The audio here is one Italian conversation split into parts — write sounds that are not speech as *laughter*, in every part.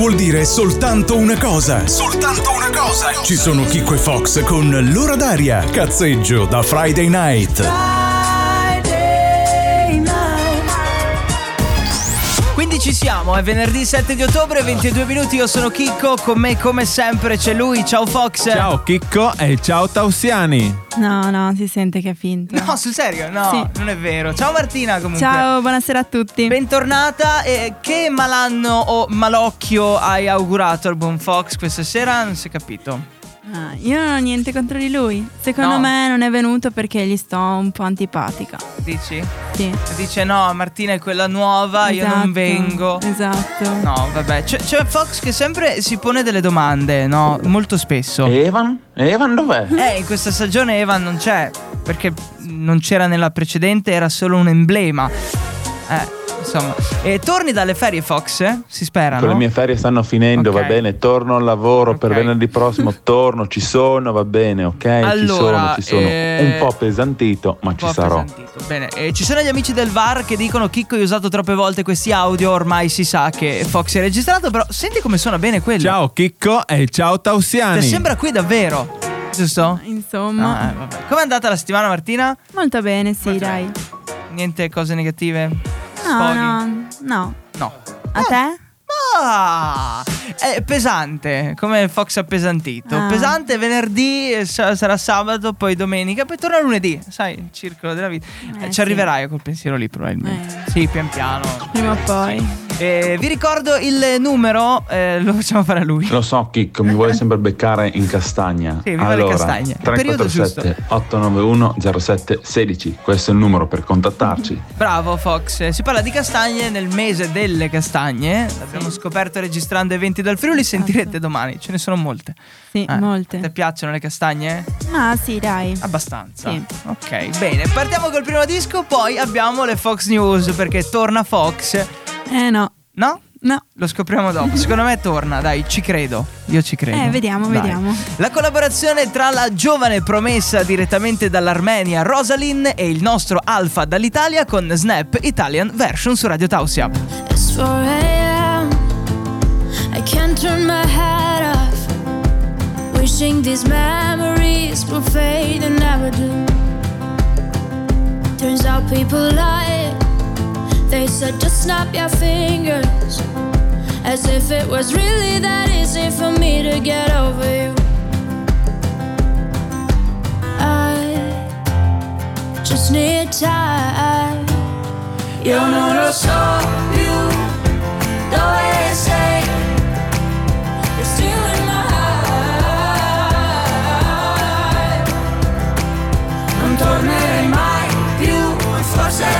vuol dire soltanto una cosa. Soltanto una cosa. Ci sono Kiko e Fox con l'ora d'aria. Cazzeggio da Friday Night. Quindi ci siamo, è venerdì 7 di ottobre, 22 minuti, io sono Chicco, con me come sempre c'è lui, ciao Fox. Ciao Chicco e ciao Tausiani. No, no, si sente che è finto. No, sul serio? No, Sì. non è vero. Ciao Martina comunque. Ciao, buonasera a tutti. Bentornata, e che malanno o malocchio hai augurato al buon Fox questa sera? Non si è capito. Ah, io non ho niente contro di lui. Secondo No. me non è venuto perché gli sto un po' antipatica. Dici? Sì. Dice no, Martina è quella nuova, io non Esatto, vengo. Esatto. No, vabbè, c'è, c'è Fox che sempre si pone delle domande, no? Molto spesso. Evan? Evan dov'è? Eh, in questa stagione Evan non c'è, perché non c'era nella precedente, era solo un emblema. Eh, insomma. E torni dalle ferie, Fox? eh? Si spera, Le no? mie ferie stanno finendo, Ok. va bene, torno al lavoro per Ok. venerdì prossimo, *laughs* torno, ci sono, va bene, ok? ci Allora, sono, ci sono. eh, Un po' pesantito, ma Un ci po' sarò. appesantito. Bene, eh, ci sono gli amici del VAR che dicono Chicco hai usato troppe volte questi audio, ormai si sa che Fox è registrato, però senti come suona bene quello. Ciao Chicco e ciao Ti Tausiani. sembra qui davvero, giusto? Insomma, Ah, eh, vabbè. Com'è andata la settimana Martina? molto bene, sì, dai. Niente cose negative? No, no, no. No. A te? Ah, è pesante, come Fox appesantito. Ah. Pesante venerdì, eh, sa- sarà sabato, poi domenica, poi torna lunedì. Sai, il circolo della vita. Eh, Eh, ci sì. arriverai col pensiero lì, probabilmente. Eh. Sì, pian piano. Prima o poi. Eh, vi ricordo il numero, eh, lo facciamo fare a lui. Lo so, Chicco, mi vuole sempre beccare in castagna. Sì, le allora, castagne. Periodo 347 891 07 16. Questo è il numero per contattarci. *laughs* Bravo Fox, si parla di castagne nel mese delle castagne. L'abbiamo scoperto registrando eventi dal Friuli, sentirete domani, ce ne sono molte. Sì, Eh, molte. Ti piacciono le castagne? Ah, sì, dai. Abbastanza. Sì. Ok, bene, partiamo col primo disco, poi abbiamo le Fox News perché torna Fox. Eh no, No? no. Lo scopriamo dopo. Secondo me torna, dai, ci credo. Io ci credo. Eh, vediamo, Dai. vediamo. La collaborazione tra la giovane promessa direttamente dall'Armenia Rosalind e il nostro Alfa dall'Italia con Snap Italian Version su Radio Tausia. It's 4 a.m. I can't turn my head off. Wishing these memories will fade and never do. Turns out people lie. They said just snap your fingers. As if it was really that easy for me to get over you. I just need time. Io non lo so più dove sei. You're still in my heart. Non tornerei mai più, forse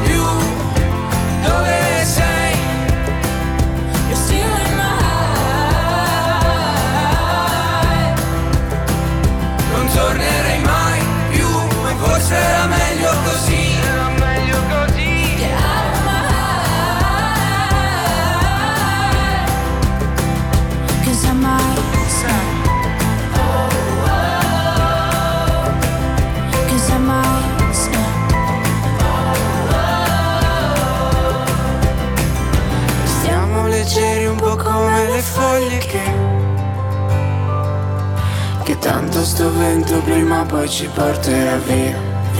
era meglio così. Era meglio così. Get out of my heart. 'Cause I might. Stiamo leggeri un po' come le foglie che. Che tanto sto vento prima o poi ci porterà via,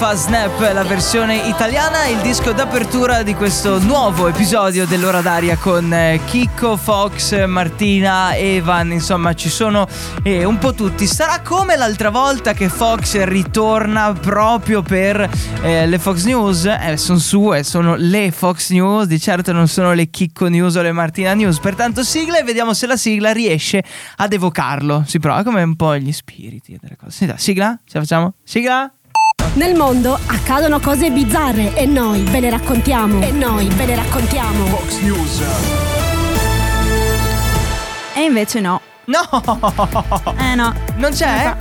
Alpha Snap, la versione italiana, il disco d'apertura di questo nuovo episodio dell'ora d'aria con eh, Chicco, Fox, Martina, Evan, insomma ci sono eh, un po' tutti. Sarà come l'altra volta che Fox ritorna proprio per eh, le Fox News, eh, sono sue, sono le Fox News, di certo non sono le Chicco News o le Martina News, pertanto sigla e vediamo se la sigla riesce ad evocarlo. Si prova come un po' gli spiriti delle cose. Senta, sigla? Ce la facciamo? Sigla? Nel mondo accadono cose bizzarre e noi ve le raccontiamo. E noi ve le raccontiamo. Fox News. E invece no. No! Eh no. Non c'è?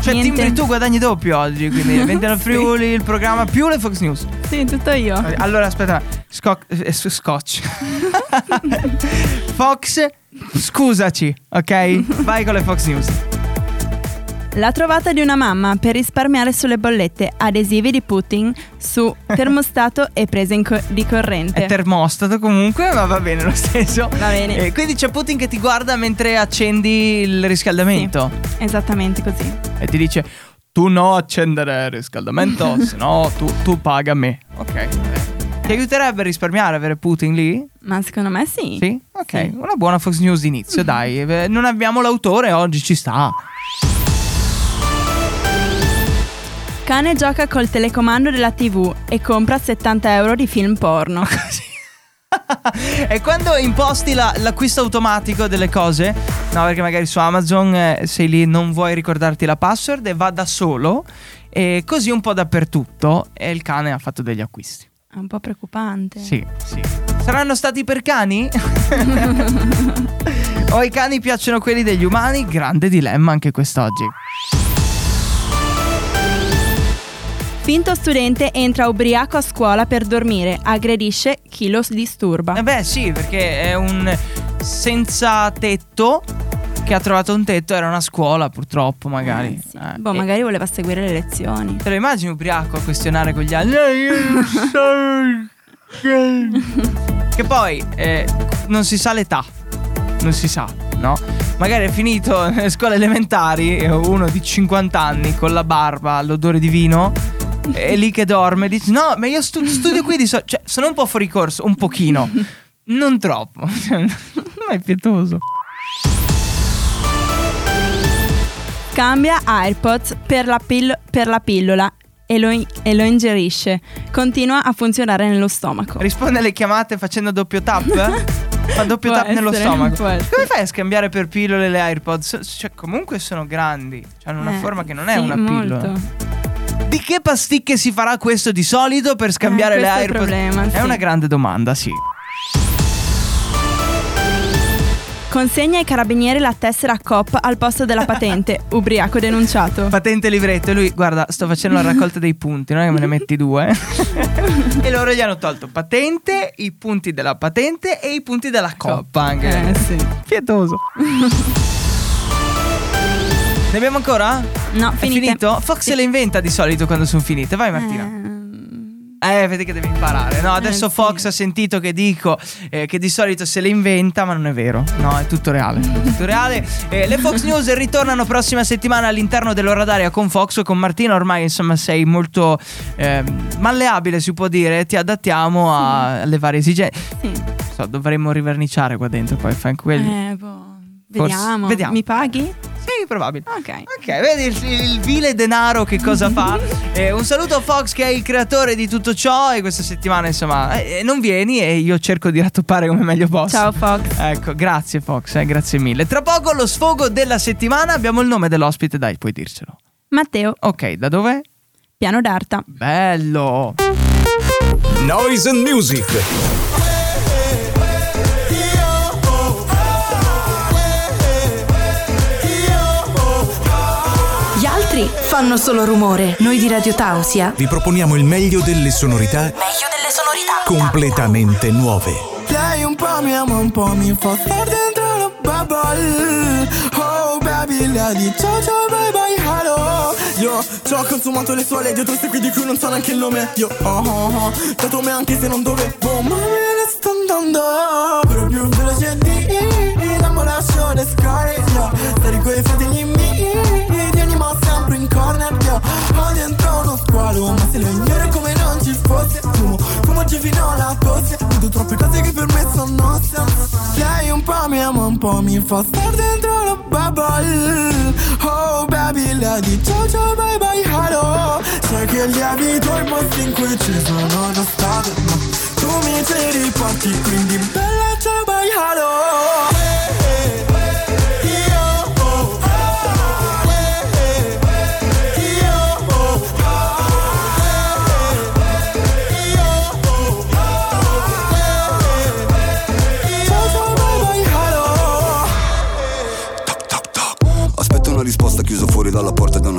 Cioè, Niente. Timbri, tu guadagni doppio oggi, quindi *laughs* vendi al Friuli il programma più le Fox News. Sì, tutto io. Allora, aspetta, Sco- eh, scotch. *laughs* Fox, scusaci, ok? *laughs* Vai con le Fox News. La trovata di una mamma per risparmiare sulle bollette adesivi di Putin su termostato e prese co- di corrente. È termostato comunque, ma va bene lo stesso. Va bene. Eh, quindi c'è Putin che ti guarda mentre accendi il riscaldamento. Esattamente così. E ti dice, tu no accendere il riscaldamento, *laughs* se no tu, tu paga me. Ok. eh. Ti aiuterebbe a risparmiare avere Putin lì? Ma secondo me sì. Sì? Ok, Sì. una buona Fox News d'inizio, *laughs* dai. Eh, Non abbiamo l'autore, oggi ci sta. Cane gioca col telecomando della TV e compra 70 euro di film porno. *laughs* e quando imposti la- l'acquisto automatico delle cose, no, perché magari su Amazon eh, sei lì, non vuoi ricordarti la password e va da solo, e così un po' dappertutto, e il cane ha fatto degli acquisti. È un po' preoccupante. Sì, sì. Saranno stati per cani? *laughs* o ai cani piacciono quelli degli umani? Grande dilemma anche quest'oggi. Finto studente entra ubriaco a scuola per dormire, aggredisce chi lo disturba. Eh beh, sì, perché è un senza tetto che ha trovato un tetto, era una scuola purtroppo magari. Eh, sì. Eh, boh, e- magari voleva seguire le lezioni. Te lo immagini ubriaco a questionare con gli altri? "Eh, io non so che-" poi eh, non si sa l'età, non si sa, no? Magari è finito nelle scuole elementari, uno di 50 anni con la barba, l'odore di vino, è lì che dorme, dice no, ma io stu- studio qui di solito, cioè sono un po' fuori corso, un pochino, non troppo, ma è pietoso. Cambia AirPods per la, pill- per la pillola e lo, in- e lo ingerisce. Continua a funzionare nello stomaco. Risponde alle chiamate facendo doppio tap? *laughs* Fa doppio Può tap nello essere, stomaco. può essere. Come fai a scambiare per pillole le AirPods? Cioè, comunque sono grandi. Hanno una Eh, forma che non è sì, una pillola. Di che pasticche si farà questo di solito per scambiare Eh, le AirPods? problema, È sì. una grande domanda, sì. Consegna ai carabinieri la tessera COP al posto della patente. *laughs* Ubriaco denunciato. Patente livretto. E lui, guarda, sto facendo la raccolta dei punti, non è che me ne metti due. *laughs* e loro gli hanno tolto patente, i punti della patente e i punti della coppa anche. Eh sì. Pietoso. *laughs* ne abbiamo ancora? No, È finite. finito? Fox Sì. se le inventa di solito quando sono finite. Vai Martina. Ehm, Eh, vedi che devi imparare. No, adesso Eh, sì. Fox ha sentito che dico eh, che di solito se le inventa, ma non è vero. No, è tutto reale. È tutto reale. Eh, le Fox *laughs* News ritornano prossima settimana all'interno dell'ora d'aria con Fox o con Martina. Ormai, insomma, sei molto ehm, malleabile, si può dire. Ti adattiamo a- alle varie esigenze. sì. So, dovremmo riverniciare qua dentro. Poi fai anche quelli. Eh, boh. Vediamo. vediamo. Mi paghi? Probabile. Ok. Ok, vedi il, il vile denaro che cosa fa? Eh, un saluto a Fox che è il creatore di tutto ciò e questa settimana insomma eh, non vieni e io cerco di rattoppare come meglio posso. Ciao Fox. Ecco, grazie Fox, eh, grazie mille. Tra poco lo sfogo della settimana, abbiamo il nome dell'ospite, dai, puoi dircelo. Matteo, Ok, da dove? piano d'arta. Bello. Noise and Music. Gli altri fanno solo rumore. Noi di Radio Tausia, Vi proponiamo il meglio delle sonorità meglio delle sonorità. completamente nuove. Lei un po' mi ama, un po' mi fa star dentro la bubble. Oh baby, lei di ciao ciao bye bye hello. Io ci ho consumato le sue leggi, queste qui di cui non so neanche il nome. Io oh oh oh, dato me anche se non dovevo Ma me ne sto andando. Però più veloce di L'ammorazione le sky. Io stare con i fratelli miei Tienimo sempre in corner Io ho dentro uno cose Fumo, fumo oggi fino alla tosse Vedo troppe cose che per me sono nozze Lei un po' mi ama, un po' mi fa star dentro la bubble. Oh baby, lei di ciao ciao bye bye hello. Sai che lievito i posti in cui ci sono già stato Ma tu mi ci riporti, quindi bella ciao bye hello. Aspetto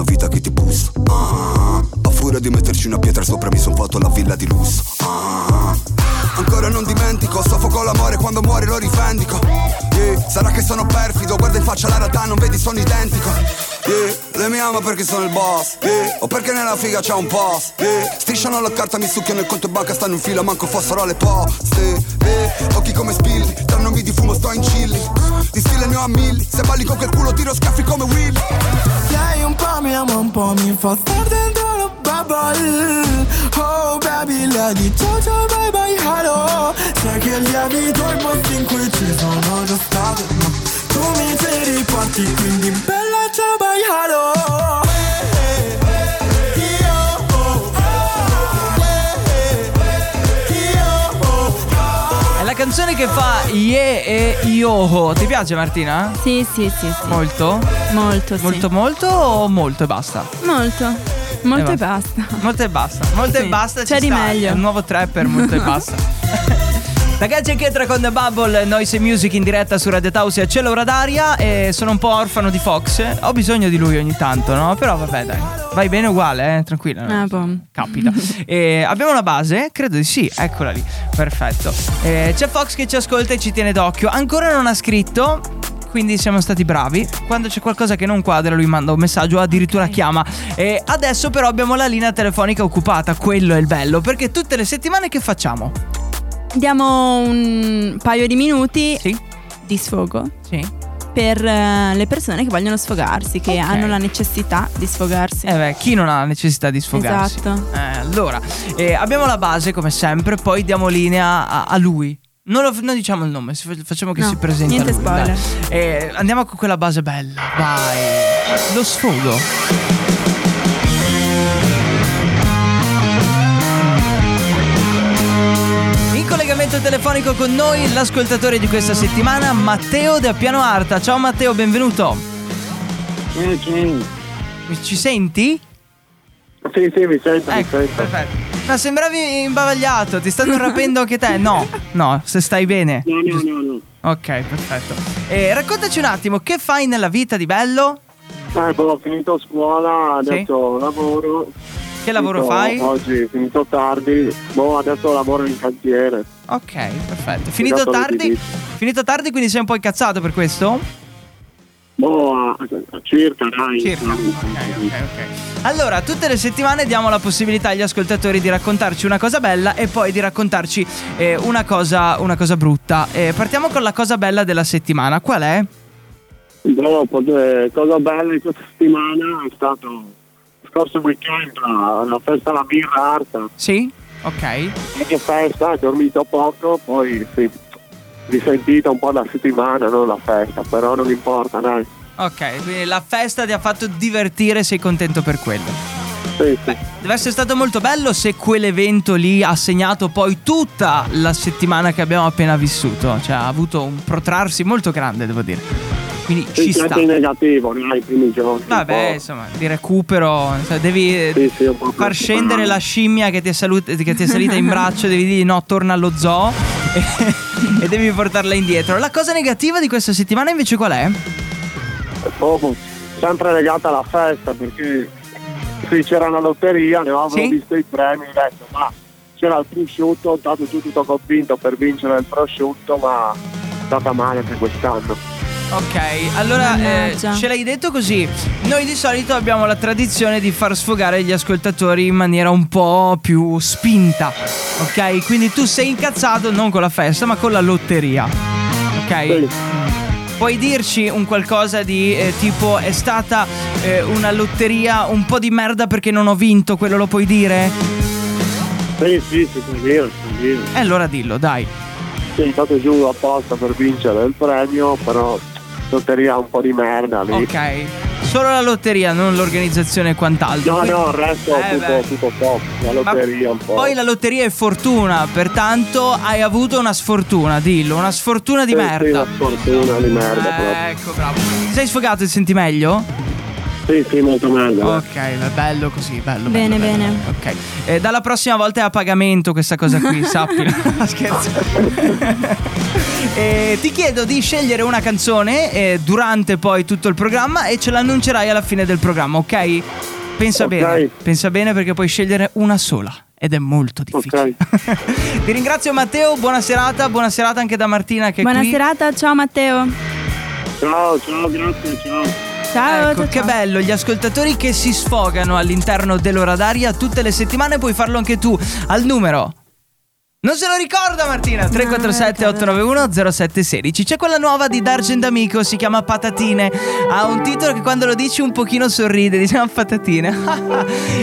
una vita che ti bussa. Ah, a furia di metterci una pietra sopra mi son fatto la villa di lusso. Ah, ancora non dimentico, soffoco l'amore quando muore lo rivendico. Yeah, sarà che sono perfido, guarda in faccia la realtà, non vedi sono identico. Yeah, lei mi ama perché sono il boss. Yeah, o perché nella figa c'è un post. Yeah, strisciano la carta, mi succhiano il conto in banca, stanno in fila, manco fossero le poste. Yeah, occhi come spilli, tra nomi di fumo sto in chilli. Di stile ne ho a milli, se balli con quel culo tiro schiaffi come Willy. Lei un po' mi ama, un po' mi fa star dentro la bubble. Oh baby, di ciao ciao bye bye hello. Sai che lievito i posti in cui ci sono già stato. Ma tu mi ci riporti, quindi bella ciao bye hello. È la canzone che fa Ye e Yoho. Ti piace Martina? Sì, sì, sì, sì. Molto? Molto, sì. Molto molto o molto e basta? Molto. Molto e basta. Molto e basta. Molto e Sì, basta. c'è di sta. meglio. È un nuovo trapper, molto e basta. *laughs* Ragazzi, che tra con The Bubble, Noise Music in diretta su Radio Tausia, c'è l'ora d'aria e sono un po' orfano di Fox. Ho bisogno di lui ogni tanto, no? Però vabbè, dai. Vai bene uguale, eh? Tranquilla. Ah, boh. Capita. E abbiamo una base? Credo di sì, eccola lì. Perfetto. E c'è Fox che ci ascolta e ci tiene d'occhio. Ancora non ha scritto. Quindi siamo stati bravi. Quando c'è qualcosa che non quadra, lui manda un messaggio o addirittura chiama. E adesso, però, abbiamo la linea telefonica occupata. Quello è il bello. Perché tutte le settimane che facciamo? Diamo un paio di minuti di sfogo Sì. per eh, le persone che vogliono sfogarsi, che Ok. hanno la necessità di sfogarsi. Eh beh, chi non ha la necessità di sfogarsi? Esatto. Eh, allora, eh, abbiamo la base come sempre, poi diamo linea a, a lui. Non, lo- non diciamo il nome, si fa- facciamo che No, si presenta. niente spoiler. Eh, andiamo con quella base bella, vai. Lo sfogo. Telefonico con noi l'ascoltatore di questa settimana, Matteo da Piano Arta. Ciao Matteo, benvenuto. Ci senti? Sì, sì, mi sento, mi Ecco, sento. perfetto. Ma sembravi imbavagliato, ti stanno rapendo anche te? No, no, se stai bene. No, no, no, no. Ok, perfetto. E raccontaci un attimo, che fai nella vita di bello? Eh, boh, ho finito scuola, Sì. adesso lavoro. Che lavoro fai? Oggi finito tardi, boh, adesso lavoro in cantiere. Ok, perfetto. Finito tardi? Finito tardi, quindi sei un po' incazzato per questo? Boh, a, circa, dai. Circa. Ok, ok, ok. Allora, tutte le settimane diamo la possibilità agli ascoltatori di raccontarci una cosa bella e poi di raccontarci eh, una, cosa, una cosa brutta. Eh, partiamo con la cosa bella della settimana. Qual è? Boh, cosa bella di questa settimana è stato scorso weekend la, la festa alla birra Arta. Sì? Ok. Che festa, ho dormito poco, poi sì, risentita un po' la settimana, non la festa, però non importa, dai. Ok, quindi la festa ti ha fatto divertire, sei contento per quello. Sì, sì. Deve essere stato molto bello se quell'evento lì ha segnato poi tutta la settimana che abbiamo appena vissuto. Cioè ha avuto un protrarsi molto grande, devo dire. Quindi Sì, ci sta. in negativo, dai, i primi giorni. Vabbè, insomma, di recupero. cioè, devi eh, Sì, sì, far scendere la scimmia che ti, è salut- che ti è salita in braccio. Devi dire no, torna allo zoo. *laughs* E, e devi portarla indietro. La cosa negativa di questa settimana invece qual è? Proprio sempre legata alla festa perché sì, c'era una lotteria, ne avevo Sì? visto i premi, ho detto ma c'era il prosciutto, intanto tu tutto convinto per vincere il prosciutto, ma è stata male anche quest'anno. Ok, allora eh, ce l'hai detto così. Noi di solito abbiamo la tradizione di far sfogare gli ascoltatori in maniera un po' più spinta. Ok? Quindi tu sei incazzato non con la festa, ma con la lotteria. Ok? Puoi dirci un qualcosa di eh, tipo è stata eh, una lotteria un po' di merda perché non ho vinto, quello lo puoi dire? Sì, sì, sì, sì, sì. E allora dillo, dai. Sì, intanto giù apposta per vincere il premio, però lotteria un po' di merda lì. Ok. Solo la lotteria, non l'organizzazione e quant'altro. No, Quindi- no, il resto Eh, tutto, beh. tutto top. La Ma lotteria un po'. Poi la lotteria è fortuna, pertanto hai avuto una sfortuna, dillo, una sfortuna di Sì, sì, merda. una sfortuna di merda Eh, ecco, bravo. Ti sei sfogato e ti senti meglio? Sì, sì, molto meglio. Ok, bello così, bello. Bene, bello, bene. bello. Ok. Eh, dalla prossima volta è a pagamento questa cosa qui, *laughs* sappilo. Scherzo. Eh, ti chiedo di scegliere una canzone eh, durante poi tutto il programma e ce l'annuncerai alla fine del programma, ok? Pensa Ok. bene, pensa bene perché puoi scegliere una sola ed è molto difficile. *laughs* Ti ringrazio Matteo, buona serata, buona serata anche da Martina che è Buona serata, ciao Matteo. Ciao, ciao, grazie, ciao. Ciao, Ecco, ciao, che ciao. bello, gli ascoltatori che si sfogano all'interno dell'ora d'aria tutte le settimane, puoi farlo anche tu al numero. Non se lo ricorda Martina. 347 891 0716 C'è quella nuova di Dargen D'Amico Si chiama Patatine. Ha un titolo che quando lo dici un pochino sorride Dice ah, *laughs* patatine.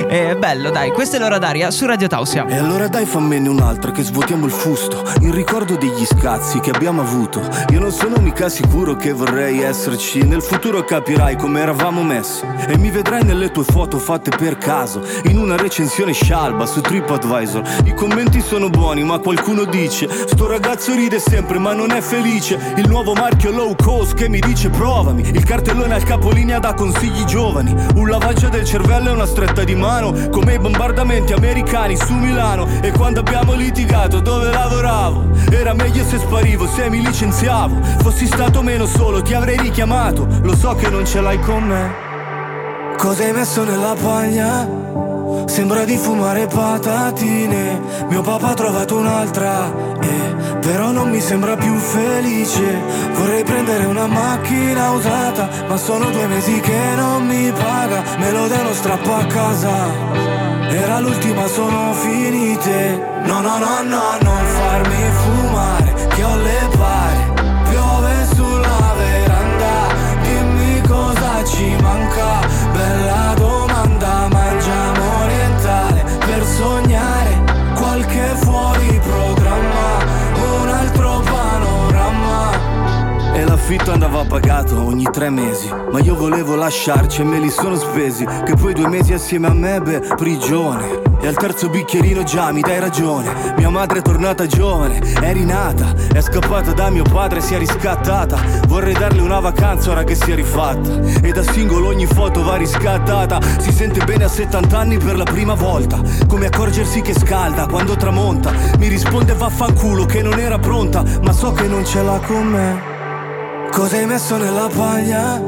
È *laughs* bello dai. Questa è l'ora d'aria su Radio Tausia. E allora dai fammene un'altra che svuotiamo il fusto. In ricordo degli scazzi che abbiamo avuto. Io non sono mica sicuro che vorrei esserci. Nel futuro capirai come eravamo messi. E mi vedrai nelle tue foto fatte per caso. In una recensione scialba su TripAdvisor. I commenti sono buoni ma qualcuno dice Sto ragazzo ride sempre ma non è felice. Il nuovo marchio low cost che mi dice provami. Il cartellone al capolinea da consigli giovani. Un lavaggio del cervello e una stretta di mano Come i bombardamenti americani su Milano. E quando abbiamo litigato dove lavoravo Era meglio se sparivo, se mi licenziavo. Fossi stato meno solo ti avrei richiamato. Lo so che non ce l'hai con me. Cosa hai messo nella paglia? Sembra di fumare patatine. Mio papà ha trovato un'altra eh, Però non mi sembra più felice. Vorrei prendere una macchina usata Ma sono due mesi che non mi paga. Me lo devo strappo a casa. Era l'ultima, sono finite. No, no, no, no, non farmi fumare Che ho le pare l'affitto andava pagato ogni tre mesi Ma io volevo lasciarci e me li sono spesi. Che poi due mesi assieme a me, beh, prigione. E al terzo bicchierino già mi dai ragione. Mia madre è tornata giovane, è rinata È scappata da mio padre, si è riscattata. Vorrei darle una vacanza ora che si è rifatta. E da singolo ogni foto va riscattata. Si sente bene a 70 anni per la prima volta. Come accorgersi che scalda quando tramonta. Mi risponde vaffanculo che non era pronta Ma so che non ce l'ha con me Cosa hai messo nella paglia?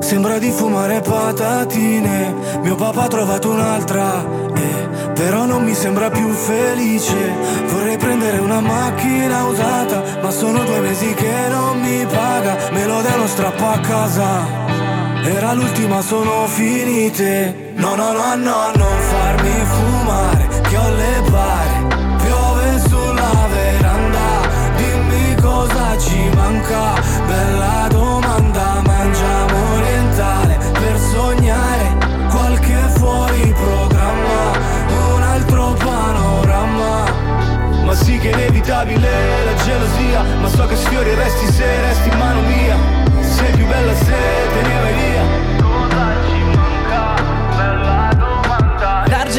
Sembra di fumare patatine. Mio papà ha trovato un'altra eh, Però non mi sembra più felice. Vorrei prendere una macchina usata Ma sono due mesi che non mi paga. Me lo devo strappo a casa. Era l'ultima, sono finite. No, no, no, no, non farmi fumare Che ho le pare manca Bella domanda Mangiamo orientale Per sognare Qualche fuori programma Un altro panorama. Ma sì che è inevitabile la gelosia Ma so che sfiori resti se resti in mano mia. Sei più bella se te ne vai via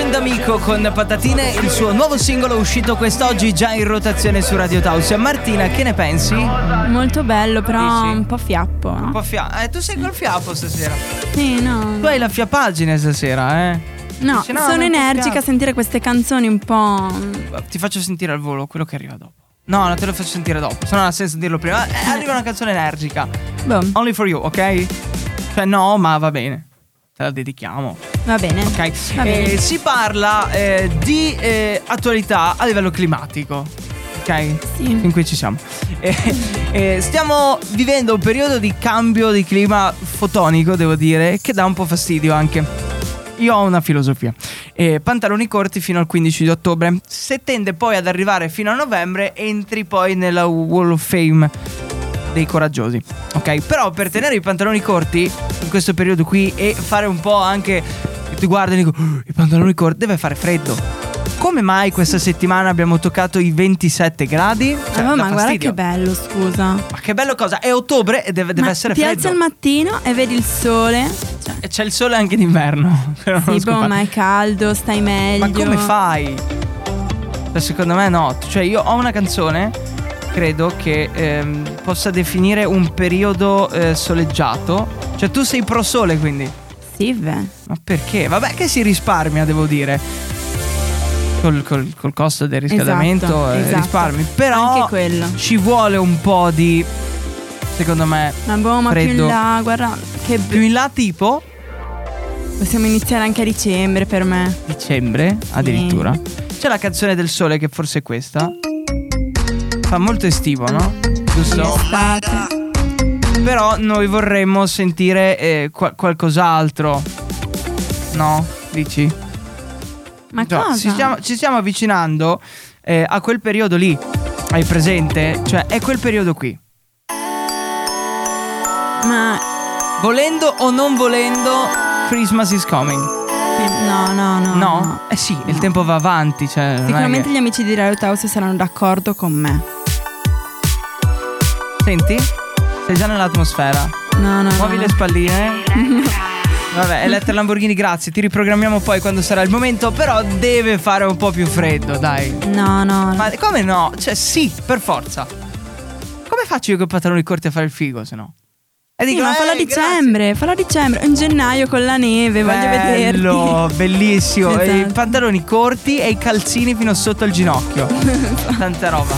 D'Argent Amico con Patatine, il suo nuovo singolo uscito quest'oggi già in rotazione su Radio Tausia. Martina, che ne pensi? Un Molto bello, però un po' fiappo. no? po' fia- eh, tu sei col fiapo stasera. Sì, no. Tu hai la fiappagine stasera, eh? No, Dici, no, sono energica a sentire queste canzoni un po'. Ti faccio sentire al volo quello che arriva dopo. No, non te lo faccio sentire dopo, se no non ha senso dirlo prima. Eh, arriva una canzone energica. Boh, Only for you, ok? Cioè, no, ma va bene. Te la dedichiamo. Va bene. Ok. Va bene. Eh, si parla eh, di eh, attualità a livello climatico. Ok? Sì. In cui ci siamo. Eh, eh, stiamo vivendo un periodo di cambio di clima fotonico, devo dire, che dà un po' fastidio anche. Io ho una filosofia. Eh, pantaloni corti fino al 15 di ottobre. Se tende poi ad arrivare fino a novembre, entri poi nella Wall of Fame dei coraggiosi. Ok? Però per tenere i pantaloni corti in questo periodo qui e fare un po' anche. Ti guardi e dico, "Oh, i pantaloni corti, deve fare freddo. come mai questa settimana abbiamo toccato i 27 gradi? Cioè, Ah, ma guarda fastidio. che bello, scusa. Ma che bello cosa, è ottobre e deve, deve essere ti freddo. alzi al mattino e vedi il sole. E C'è il sole anche d'inverno. *laughs* Sì, boh, ma è caldo, stai meglio. Ma come fai? Cioè, Secondo me no. Cioè, io ho una canzone, credo, che ehm, possa definire un periodo eh, soleggiato. Cioè, tu sei pro sole, quindi. Sì, beh. Ma perché? Vabbè, che si risparmia, devo dire. Col, col- col costo del riscaldamento Esatto, eh, esatto. risparmi. Però ci vuole un po' di. Secondo me. Ma boh, ma più freddo. in là, guarda, che Più in là, tipo possiamo iniziare anche a dicembre per me. dicembre, addirittura. C'è la canzone del sole che forse è questa. Fa molto estivo, no? Giusto? Però noi vorremmo sentire eh, qua- qualcos'altro. No? Dici? Ma Cioè, cosa? ci, stiamo, ci stiamo avvicinando eh, a quel periodo lì. Hai presente? Cioè, è quel periodo qui. Ma Volendo o non volendo, Christmas is coming. no, no, no. No? Eh sì, il tempo va avanti. Cioè, Sicuramente che- gli amici di Radio Taos saranno d'accordo con me. Senti? Sei già nell'atmosfera. No, no. Muovi no. le spalline. *laughs* Vabbè, Elettra Lamborghini, grazie. Ti riprogrammiamo poi quando sarà il momento. Però deve fare un po' più freddo, dai. No, no. Ma come no? Cioè, sì, per forza. Come faccio io con i pantaloni corti a fare il figo, se no? E Sì, dico, ma fallo a "Eh, dicembre, fallo a dicembre, in gennaio con la neve, voglio vederti. Bello, bellissimo. E I Esatto. pantaloni corti e i calzini fino sotto al ginocchio. *laughs* Tanta roba.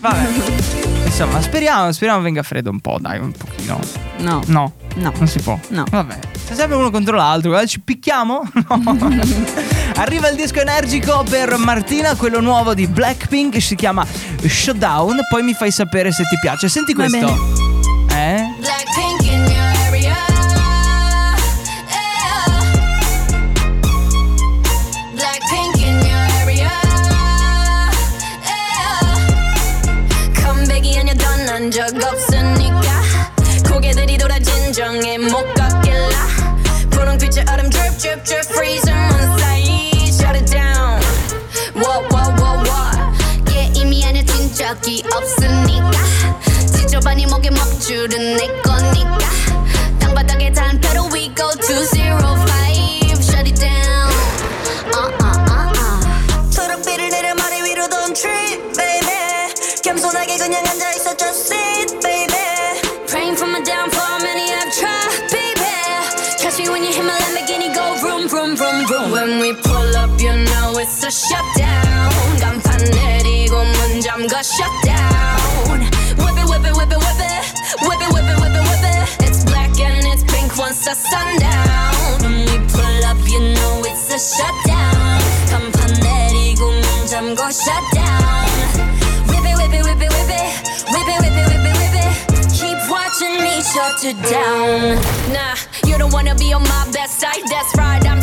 Vabbè. Insomma, speriamo, speriamo venga freddo un po', dai, un pochino. No. No. No. Non si può. No. Vabbè. C'è sempre uno contro l'altro. guarda, Ci picchiamo? *laughs* No. *laughs* Arriva il disco energico per Martina, quello nuovo di Blackpink. Si chiama Showdown. Poi mi fai sapere se ti piace. Senti Va questo. Eh? Blackpink 분홍빛의 얼음 drip drip drip freezing 문 사이 shut it down Whoa whoa whoa whoa 게임이 아니야 진적이 없으니까 지저분이 목에 먹줄은 내 거니까 땅바닥에 단패로 we go to zero five shut it down uh uh uh uh 초록빛을 내려 머리 위로 don't trip baby 겸손하게 그냥 앉아있어 just sit shut down. 간판 내리고 문 잠가 shut down. Whip it, whip it, whip it, whip it. Whip it, whip it, whip it, whip it. It's black and it's pink once the sundown. When we pull up, you know it's a shut down. 간판 내리고 문 잠가 shut down. Whip it, whip it, whip it, whip it. Whip it, whip it, whip it, whip it. Keep watching me shut it down. Nah, you don't wanna be on my best side. That's right, I'm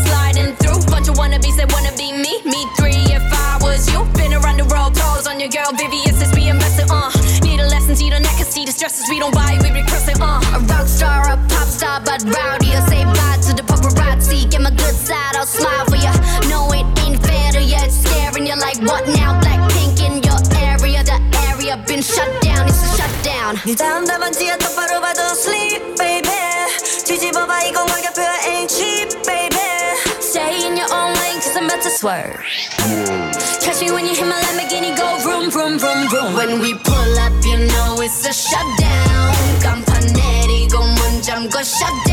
through bunch of wannabes that wanna be me me three if I was you been around the world pose on your girl VVS is we invested uh need a lesson see the neck and see the stresses we don't buy we regress it uh a rock star a pop star but rowdy I say bye to the paparazzi get my good side I'll smile for ya no it ain't fair to ya it's scaring you like what now Blackpink in your area the area been shut down it's a shutdown 네 다음 답안지야 똑바로 봐도 sleep baby swerve Catch me when you hit my Lamborghini go vroom vroom vroom vroom When we pull up you know it's a shutdown 간판 내리고 문 잠궈 shutdown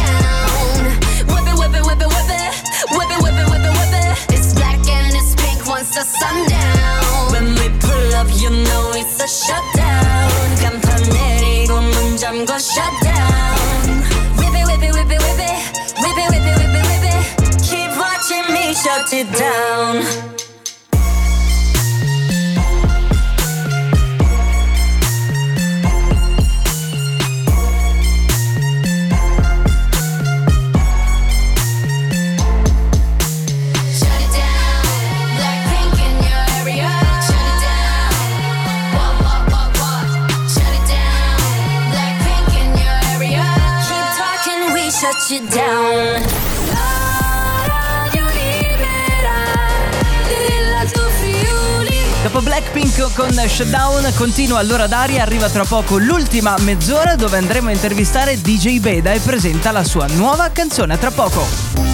It down Con Shutdown continua l'ora d'aria, arriva tra poco l'ultima mezz'ora dove andremo a intervistare DJ Beda e presenta la sua nuova canzone. Tra poco.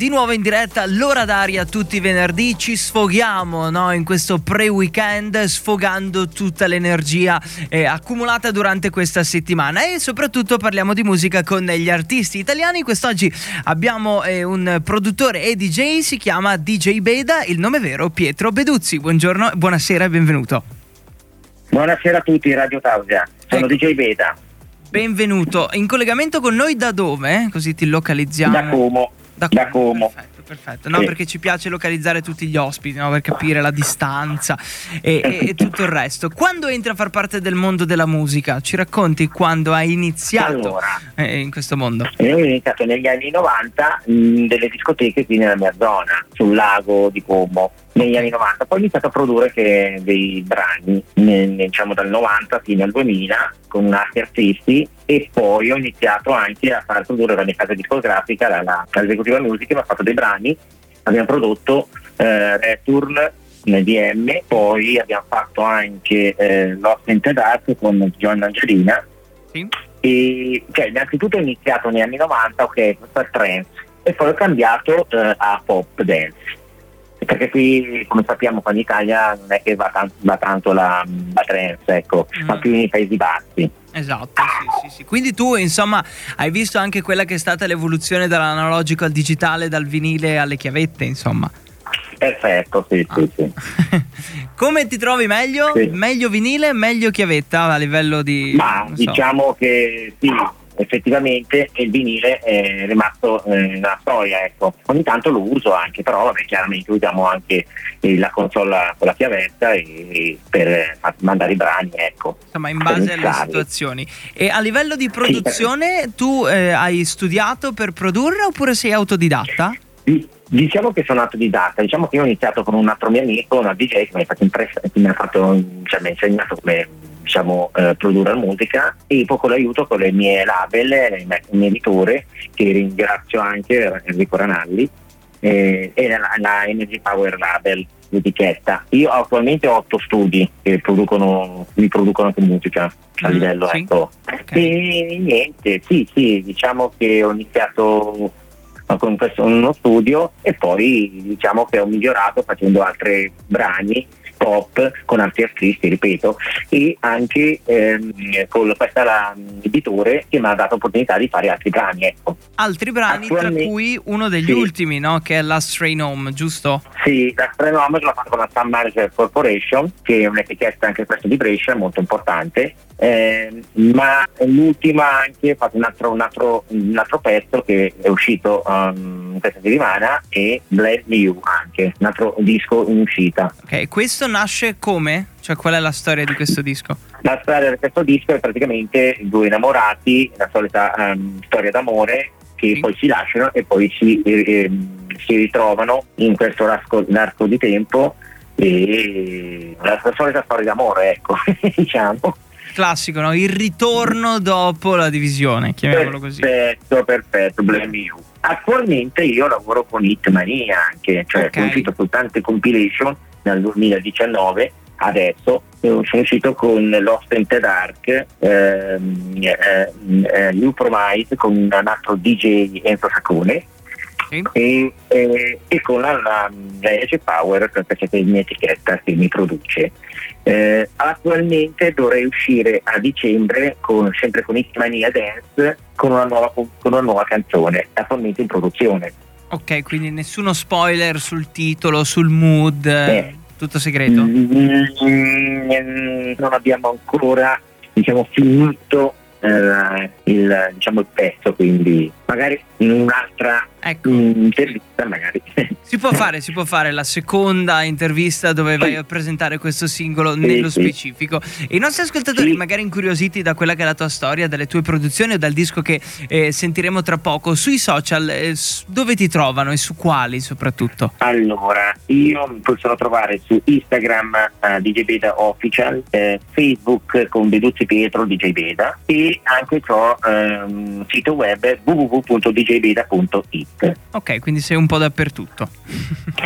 Di nuovo in diretta, l'ora d'aria tutti i venerdì, ci sfoghiamo no, in questo pre-weekend sfogando tutta l'energia eh, accumulata durante questa settimana e soprattutto parliamo di musica con gli artisti italiani. Quest'oggi abbiamo eh, un produttore e DJ, si chiama DJ Beda, il nome vero Pietro Beduzzi. Buongiorno, buonasera e benvenuto. Buonasera a tutti, Radio Tausia. Sono DJ Beta. Benvenuto. In collegamento con noi da dove? Così ti localizziamo. Da Como. Da Da Como. Perfetto, no, Sì. perché ci piace localizzare tutti gli ospiti, no, per capire la distanza e, e- e tutto il resto. Quando entri a far parte del mondo della musica, ci racconti quando hai iniziato Allora. eh, in questo mondo? Io ho iniziato negli anni 90 in delle discoteche qui nella mia zona, sul lago di Como, negli anni 90. Poi ho iniziato a produrre che dei brani, diciamo dal 90 fino al 2000, con altri artisti e poi ho iniziato anche a far produrre la mia casa discografica, la, la casa esecutiva musica, mi ha fatto dei brani, abbiamo prodotto eh, Return nel DM, poi abbiamo fatto anche eh, Lost in the Dark con John Angelina. E, cioè, innanzitutto ho iniziato negli anni 90, ok, per trance, e poi ho cambiato eh, a pop dance. Perché qui come sappiamo qua in Italia non è che va, tan- va tanto la, la trance, ecco, ma più nei Paesi Bassi. Esatto, sì, sì, sì. Quindi tu, insomma, hai visto anche quella che è stata l'evoluzione dall'analogico al digitale, dal vinile alle chiavette, insomma. Perfetto, sì, sì, sì. *laughs* Come ti trovi meglio? Sì. Meglio vinile, meglio chiavetta a livello di... Ma so. diciamo che sì, effettivamente il vinile è rimasto eh, nella storia, ecco. Ogni tanto lo uso anche, però vabbè, chiaramente usiamo anche eh, la console con la chiavetta e, e per eh, mandare i brani, ecco. Insomma, in base alle situazioni. E a livello di produzione, tu eh, hai studiato per produrre oppure sei autodidatta? Di- Diciamo che sono autodidatta, diciamo che io ho iniziato con un altro mio amico, una DJ che mi ha fatto, impress- che mi ha, fatto cioè, mi ha insegnato come diciamo, eh, produrre musica e poi con l'aiuto con le mie label, il mio- il mio editore, che ringrazio anche Enrico Ranalli, eh, e la, la Energy Power Label, l'etichetta. Io attualmente ho otto studi che producono, mi producono anche musica a Mm, livello sì. ecco. E niente, sì, sì, diciamo che ho iniziato con questo uno studio e poi diciamo che ho migliorato facendo altri brani pop con altri artisti, ripeto, e anche ehm, con questa la- l'editore che mi ha dato l'opportunità di fare altri brani, ecco. Altri brani, tra cui uno degli Sì. ultimi, no? Che è Last Train Home, giusto? Sì, la Strenome l'ho fatto con la Sun Manager Corporation, che è un'etichetta anche questa di Brescia, molto importante, ehm, ma l'ultima anche fatto un altro, un, altro, un altro pezzo che è uscito um, questa settimana e Bless You anche, un altro disco in uscita. Ok, questo nasce come? Cioè, qual è la storia di questo disco? La storia di questo disco è praticamente due innamorati, la solita ehm, storia d'amore che poi si lasciano e poi si, eh, ehm, si ritrovano in questo arco, arco di tempo e la, la solita storia d'amore, ecco, *laughs* diciamo. Classico, no? Il ritorno dopo la divisione, chiamiamolo così. Perfetto, perfetto, Blame You. Attualmente io lavoro con Hitmania anche, cioè Ok. sono uscito su tante compilation nel 2019, adesso eh, sono uscito con Lost in the Dark, ehm, eh, eh, New Promise con un altro DJ Enzo Saccone e, e- e con la, la, la Energy Power perché è la mia etichetta che mi produce. Eh, attualmente dovrei uscire a dicembre con, sempre con Hitmania Dance con una, nuova, con una nuova canzone, attualmente in produzione. Ok, quindi nessuno spoiler sul titolo, sul mood, Eh. tutto segreto. Mm, non abbiamo ancora diciamo, finito eh, il, diciamo, il pezzo, quindi magari in un'altra Ecco. intervista magari. *laughs* Si può fare, si può fare la seconda intervista dove vai a presentare questo singolo nello sì. specifico. E i nostri ascoltatori, magari incuriositi da quella che è la tua storia, dalle tue produzioni o dal disco che eh, sentiremo tra poco, sui social, eh, dove ti trovano e su quali soprattutto? Allora, io mi possono trovare su Instagram eh, DJ Beda Official, eh, Facebook con Beduzzi Pietro DJ Beda e anche ho ehm, sito web www.djbeda.it. Ok, quindi sei un po' dappertutto.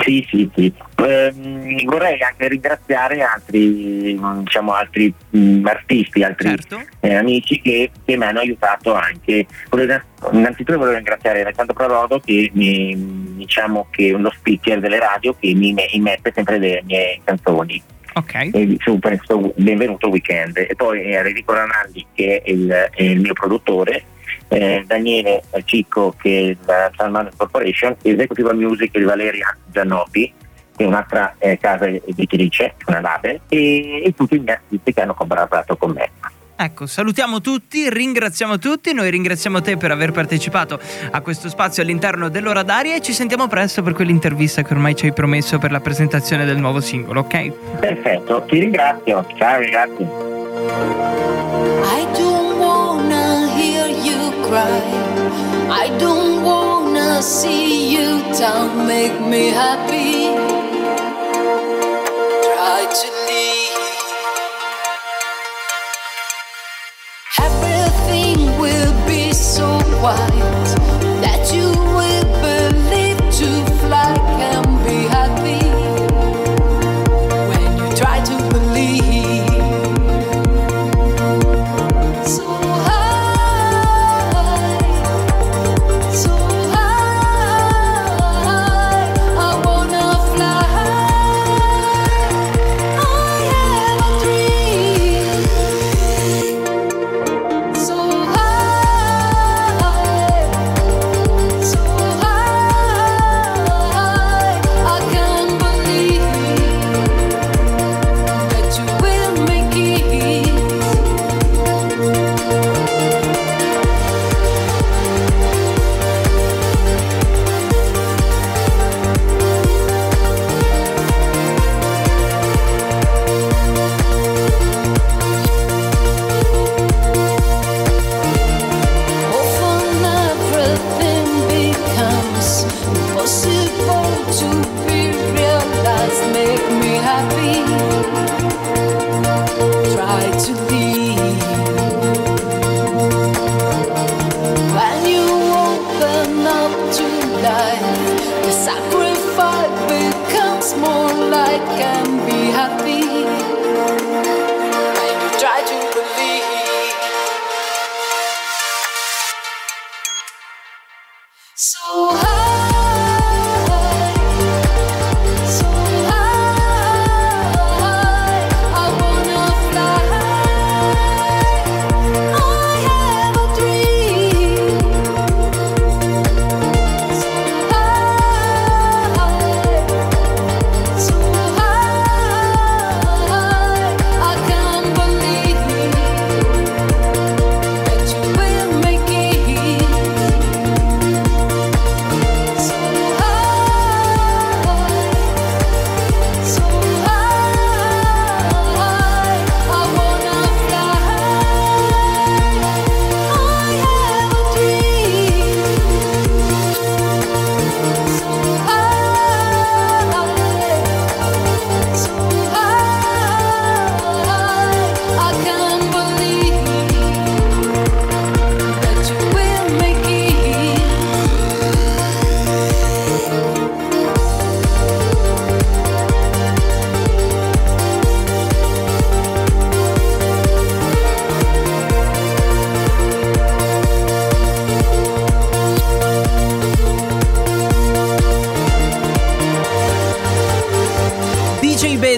Sì, sì, sì. Ehm, vorrei anche ringraziare altri, mm, diciamo, altri mm, artisti, altri Certo. eh, amici che, che mi hanno aiutato anche. Volevo- innanzitutto volevo ringraziare Alessandro Prorodo che mi, diciamo che è uno speaker delle radio che mi, mette sempre le mie canzoni. Ok. E su questo benvenuto weekend. E poi eh, Enrico Ranaldi che è il, è il mio produttore. Eh, Daniele Cicco che è il Salman Corporation, Executive Music di Valeria Giannobi che è un'altra eh, casa editrice, una label, e, e tutti i miei artisti che hanno collaborato con me. Ecco, salutiamo tutti, ringraziamo tutti, noi ringraziamo te per aver partecipato a questo spazio all'interno dell'ora d'aria e ci sentiamo presto per quell'intervista che ormai ci hai promesso per la presentazione del nuovo singolo, ok? Perfetto, ti ringrazio, ciao ragazzi. Cry. I don't wanna see you down. Make me happy. Try to leave. Everything will be so white happy.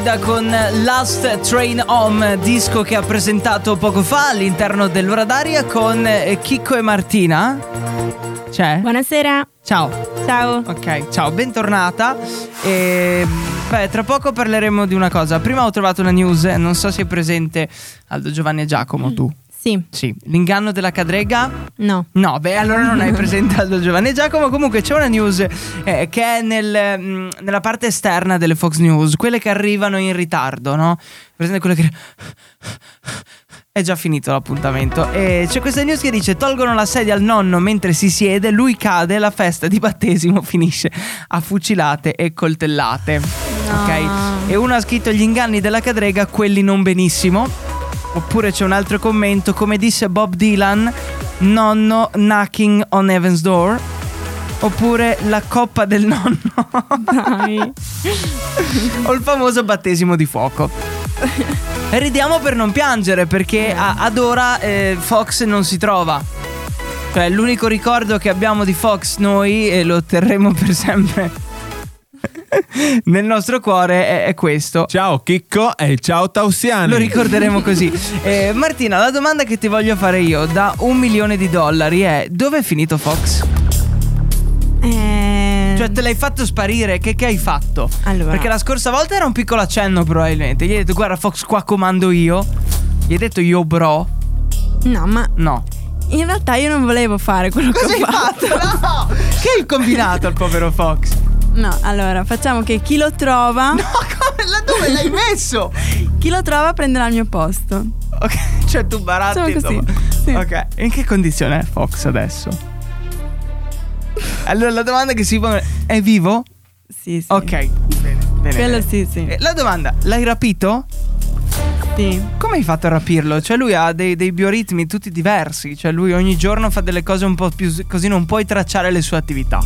Beda con Last Train Home, disco che ha presentato poco fa all'interno dell'ora d'aria con eh, Chicco e Martina. C'è? Buonasera. Ciao. Ciao. Ok, ciao, bentornata. E, beh, tra poco parleremo di una cosa. Prima ho trovato una news, eh, non so se è presente Aldo Giovanni e Giacomo, tu. Sì. Sì, l'inganno della cadrega? No. No, beh, allora non hai presente Aldo Giovanni e Giacomo. Comunque c'è una news eh, che è nel, mm, nella parte esterna delle Fox News, quelle che arrivano in ritardo, no? Presente quelle che. È già finito l'appuntamento. E c'è questa news che dice: Tolgono la sedia al nonno mentre si siede, lui cade, la festa di battesimo finisce a fucilate e coltellate. Ok? E uno ha scritto gli inganni della cadrega, quelli non benissimo. Oppure c'è un altro commento, come disse Bob Dylan, nonno knocking on heaven's door. Oppure la coppa del nonno. *laughs* o il famoso battesimo di fuoco. Ridiamo per non piangere perché a- ad ora eh, Fox non si trova. Cioè l'unico ricordo che abbiamo di Fox noi e lo terremo per sempre *laughs* nel nostro cuore è, è questo. Ciao Chicco e ciao Tausiani. Lo ricorderemo così. Eh, Martina, la domanda che ti voglio fare io da un milione di dollari è dove è finito Fox? Eh, Cioè te l'hai fatto sparire, che, che hai fatto? Allora. Perché la scorsa volta era un piccolo accenno probabilmente. Gli hai detto guarda Fox qua comando io. Gli hai detto io bro. no, ma No. in realtà io non volevo fare quello Cosa che hai ho fatto. fatto? No! *laughs* Che hai combinato al povero Fox? No, allora facciamo che chi lo trova, *laughs* No, come? La dove l'hai messo? *laughs* chi lo trova prenderà il mio posto. Ok, *laughs* cioè tu baratti dopo. sì. Ok, in che condizione è Fox adesso? Allora la domanda che si pone è vivo? Sì, sì. Ok, bene, bene. Quello bene. sì, sì. Eh, La domanda, l'hai rapito? Sì. Come hai fatto a rapirlo? Cioè lui ha dei, dei bioritmi tutti diversi, cioè lui ogni giorno fa delle cose un po' più così non puoi tracciare le sue attività.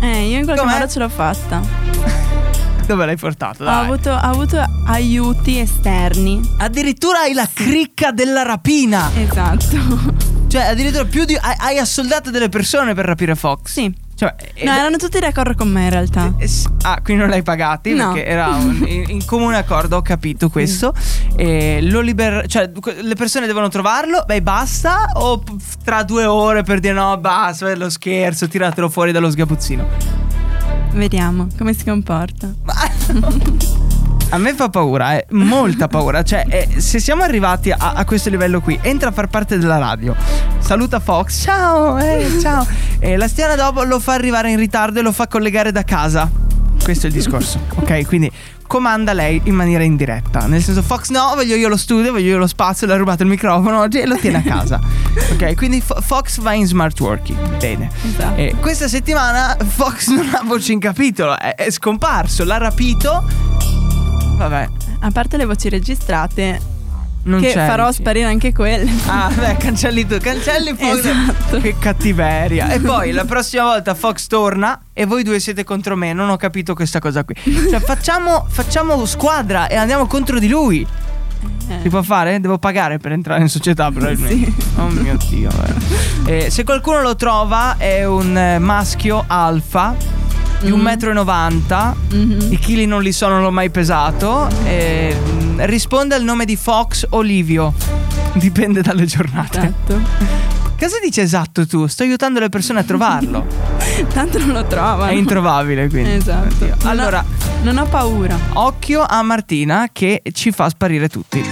Eh, io in qualche Com'è? modo ce l'ho fatta. *laughs* Dove l'hai portato? Ho Dai. avuto, ho avuto aiuti esterni. Addirittura hai la cricca della rapina. Esatto. Cioè addirittura più di... Hai, hai assoldato delle persone per rapire Fox. Sì. Cioè, No, erano tutti d'accordo con me in realtà. Eh, Ah, quindi non l'hai pagati No. perché era un- *laughs* in, in comune accordo, ho capito questo. E lo liber- cioè, le persone devono trovarlo, beh, basta. O tra due ore per dire no, basta, è lo scherzo, tiratelo fuori dallo sgabuzzino. Vediamo come si comporta. *laughs* *laughs* A me fa paura, eh, molta paura. Cioè, eh, se siamo arrivati a, a questo livello qui, entra a far parte della radio. Saluta Fox, ciao, eh, ciao. E la settimana dopo lo fa arrivare in ritardo e lo fa collegare da casa. Questo è il discorso, ok? Quindi comanda lei in maniera indiretta. Nel senso, Fox, no, voglio io lo studio, voglio io lo spazio, le ha rubato il microfono oggi e lo tiene a casa. ok? Quindi Fo- Fox va in smart working. Bene. Esatto. E questa settimana Fox non ha voce in capitolo, è, è scomparso, l'ha rapito. Vabbè, A parte le voci registrate, non che c'è. farò dici. sparire anche quelle. Ah, beh, cancelli tu, cancelli Fox. Esatto. Che cattiveria. E poi la prossima volta Fox torna e voi due siete contro me. Non ho capito questa cosa qui. Cioè, facciamo, facciamo squadra e andiamo contro di lui. Eh. Si può fare? Devo pagare per entrare in società probabilmente. Oh mio Dio. eh. Eh, se qualcuno lo trova è un eh, maschio alfa di 1,90 m. I chili non li so, non l'ho mai pesato. eh, mm, risponde al nome di Fox Olivio. *laughs* Dipende dalle giornate. Esatto. Cosa dici esatto tu? Sto aiutando le persone a trovarlo. *laughs* Tanto non lo trovano. È introvabile quindi. Esatto. Non ho- Allora, non ho paura. occhio a Martina che ci fa sparire tutti.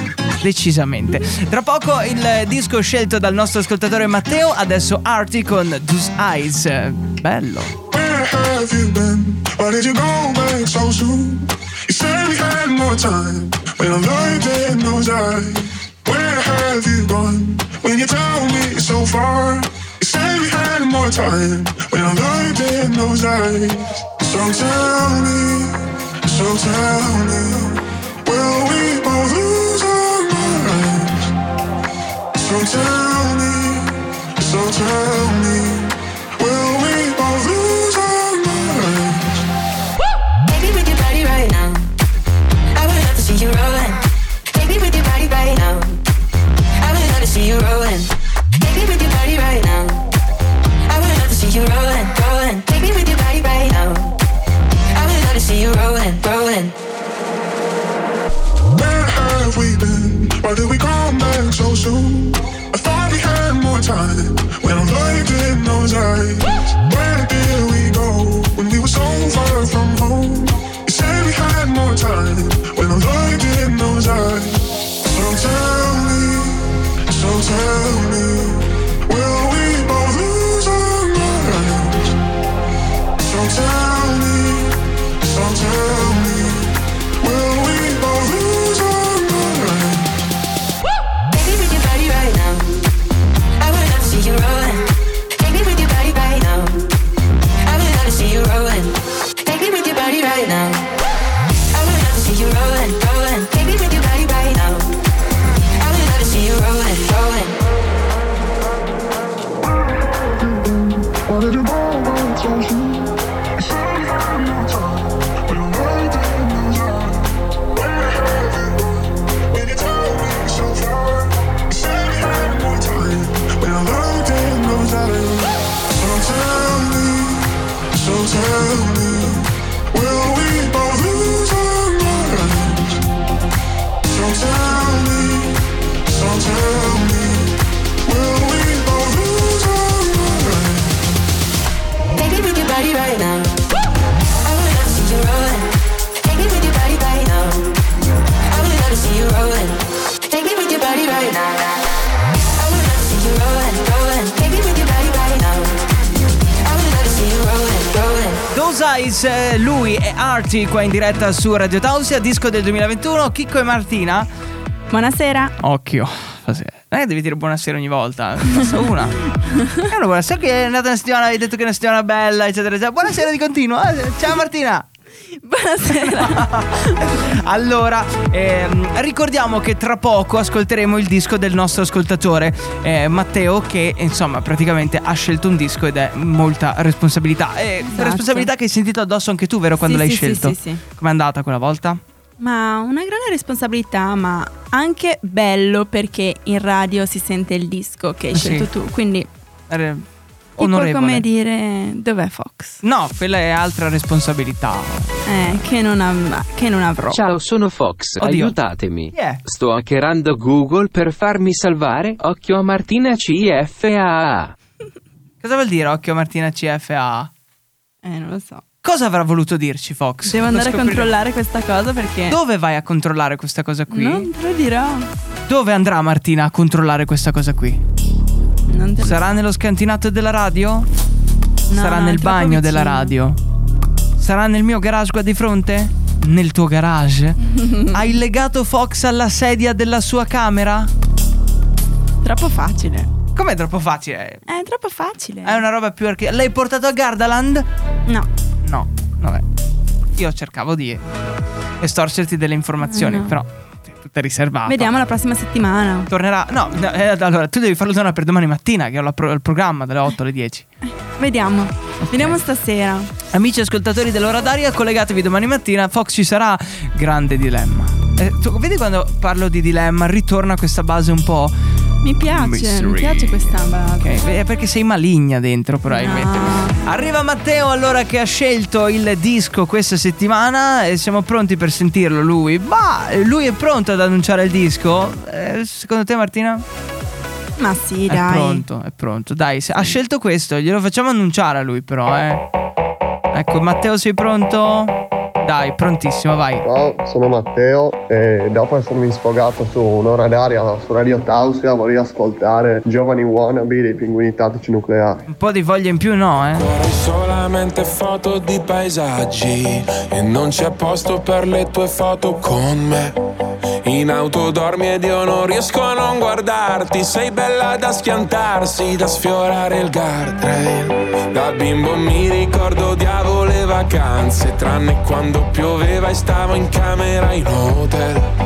Decisamente. Tra poco il disco scelto dal nostro ascoltatore Matteo, adesso Artie con Those Eyes. Bello. Where have you been? Why did you go back so soon? You said we had more time when I looked in those eyes. Where have you gone? When you tell me so far. You said we had more time when I looked in those eyes. So tell me, so tell me, will we both lose our minds? So tell me, so tell me, you're rolling. Eyes, eh, lui è Artie qua in diretta su Radio Tausia, disco del 2021, Chicco e Martina. Buonasera. Occhio. Stasera. Non è che devi dire buonasera ogni volta, basta una. *laughs* È una buonasera che è andata una settimana, hai detto che è una settimana bella, eccetera, eccetera. Buonasera di continuo. eh. Ciao Martina. Buonasera. *laughs* allora, ehm, ricordiamo che tra poco ascolteremo il disco del nostro ascoltatore eh, Matteo, che insomma praticamente ha scelto un disco ed è molta responsabilità. E Esatto. responsabilità che hai sentito addosso anche tu, vero? Quando Sì, l'hai sì, sì, scelto? sì, sì. Com'è andata quella volta? Ma una grande responsabilità, ma anche bello perché in radio si sente il disco che hai Sì. scelto tu. Quindi, Era tipo onorevole. come dire, dov'è Fox? No, quella è altra responsabilità. Eh, che non, av- che non avrò. Ciao, sono Fox, Oddio. aiutatemi. È? Sto hackerando Google per farmi salvare. Occhio a Martina CFAA. *laughs* Cosa vuol dire occhio Martina CFA? Eh, non lo so. Cosa avrà voluto dirci Fox? Devo andare a controllare questa cosa perché. Dove vai a controllare questa cosa qui? Non te lo dirò. Dove andrà Martina a controllare questa cosa qui? Non te Sarà nello scantinato della radio? No, Sarà nel bagno della vicino. radio? Sarà nel mio garage qua di fronte? Nel tuo garage? *laughs* Hai legato Fox alla sedia della sua camera? Troppo facile. Com'è troppo facile? È troppo facile. È una roba più archi... L'hai portato a Gardaland? No. No, vabbè. Io cercavo di estorcerti delle informazioni, No. però tutta riservata. Vediamo la prossima settimana. Tornerà. No, no, eh, allora tu devi farlo tornare per domani mattina, che ho pro- il programma dalle 8 alle 10. Vediamo. Vediamo stasera. Amici ascoltatori dell'ora d'aria, collegatevi domani mattina. Fox ci sarà. Grande dilemma. Eh, tu vedi quando parlo di dilemma, ritorna questa base un po'. Mi piace, Mystery. mi piace questa base. Ok, è perché sei maligna dentro, probabilmente. Arriva Matteo allora che ha scelto il disco questa settimana e siamo pronti per sentirlo lui. Ma lui è pronto ad annunciare il disco? Eh, secondo te Martina? Ma sì, È dai. pronto, è pronto. Dai, ha scelto questo, glielo facciamo annunciare a lui però, eh. Ecco, Matteo sei pronto? Dai, prontissimo, vai. Ciao, sono Matteo e dopo essermi sfogato su un'ora d'aria su Radio Tausia vorrei ascoltare Giovani Wannabe dei Pinguini Tattici Nucleari. Un po' di voglia in più no, eh. Solamente foto di paesaggi e non c'è posto per le tue foto con me. In auto dormi ed io non riesco a non guardarti. Sei bella da schiantarsi, da sfiorare il guardrail. Da bimbo mi ricordo diavolo le vacanze, tranne quando pioveva e stavo in camera in hotel.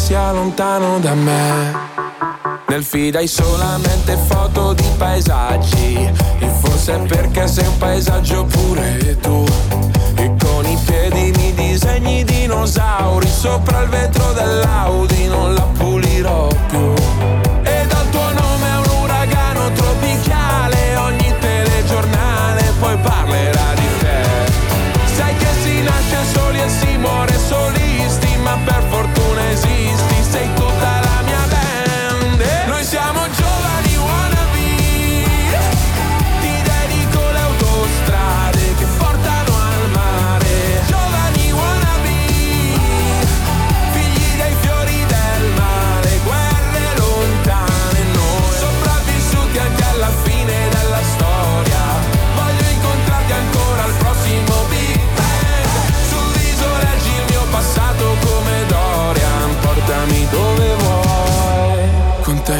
sia lontano da me. Nel feed hai solamente foto di paesaggi. E forse perché sei un paesaggio pure tu. E con i piedi mi disegni dinosauri. Sopra il vetro dell'Audi non la pulirò più. E dal tuo nome è un uragano tropicale. Ogni telegiornale poi parlerà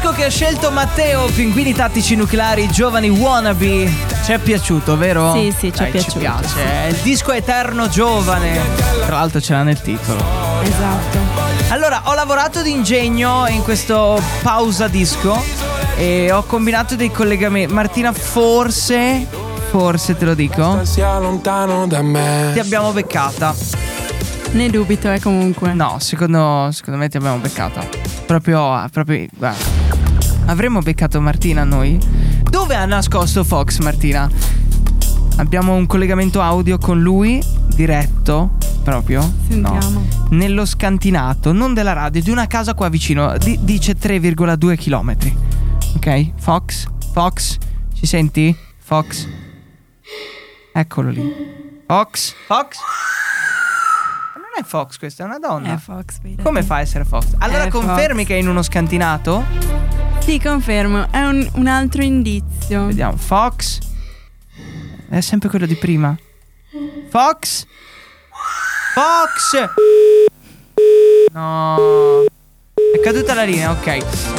disco che ha scelto Matteo, Pinguini Tattici Nucleari, Giovani Wannabe. Ci è piaciuto, vero? Sì, sì, ci è Dai, piaciuto. Ci piace. Il disco eterno giovane. Tra l'altro ce l'ha nel titolo. Esatto. Allora, ho lavorato di ingegno in questo pausa disco e ho combinato dei collegamenti. Martina, forse, forse te lo dico, Sia lontano da me. ti abbiamo beccata. Ne dubito, eh, comunque. No, secondo, secondo me ti abbiamo beccata. Proprio, proprio, guarda. Avremmo beccato Martina noi? Dove ha nascosto Fox, Martina? Abbiamo un collegamento audio con lui, diretto, proprio. Sentiamo. No. Nello scantinato, non della radio, di una casa qua vicino. Di- dice 3,2 km. Ok? Fox? Fox? Ci senti? Fox? Eccolo lì. Fox? Fox? Non è Fox questa, è una donna. È Fox. Come fa a essere Fox? Allora È confermi Fox. che è in uno scantinato? Sì, confermo. È un, un altro indizio. Vediamo. Fox. È sempre quello di prima. Fox. Fox. No. È caduta la linea, ok.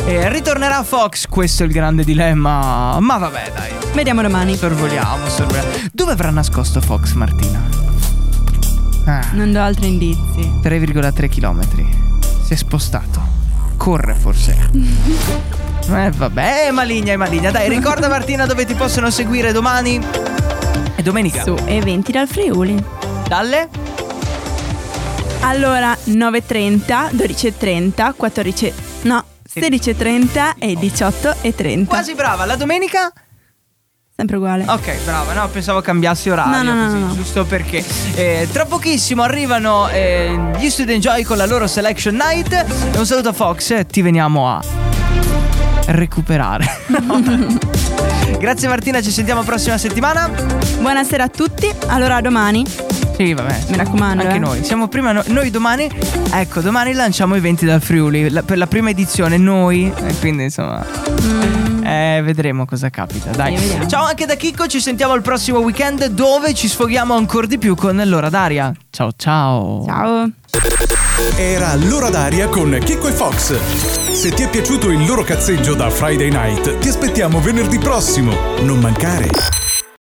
Eh, ritornerà Fox, questo è il grande dilemma. Ma vabbè, dai. Vediamo domani. Sorvoliamo, sorvoliamo. Dove avrà nascosto Fox, Martina? Ah, Non do altri indizi. 3,3 km. Si è spostato. Corre forse. *laughs* Eh vabbè, è maligna, è maligna. Dai, ricorda Martina dove ti possono seguire domani e domenica. Su eventi dal Friuli. Dalle? Allora, 9.30, 12.30, 14... No, 16.30 e 18.30. Quasi brava. La domenica? Sempre uguale. Ok, brava, no, pensavo cambiassi orario, No, no, no, così, no, giusto perché. Eh, tra pochissimo arrivano eh, gli Student Joy con la loro Selection Night. E un saluto a Fox, eh, ti veniamo a recuperare. *laughs* Grazie Martina, ci sentiamo prossima settimana. Buonasera a tutti, allora a domani. Sì, vabbè. Mi raccomando. Anche eh. noi. Siamo prima no- noi domani. Ecco, domani lanciamo eventi dal Friuli la- per la prima edizione noi. E quindi insomma. Eh, vedremo cosa capita. Dai. Sì. Ciao anche da Chicco, ci sentiamo il prossimo weekend dove ci sfoghiamo ancora di più con l'ora d'aria. Ciao ciao. Ciao. Era l'ora d'aria con Chicco e Fox. Se ti è piaciuto il loro cazzeggio da Friday Night, ti aspettiamo venerdì prossimo. Non mancare.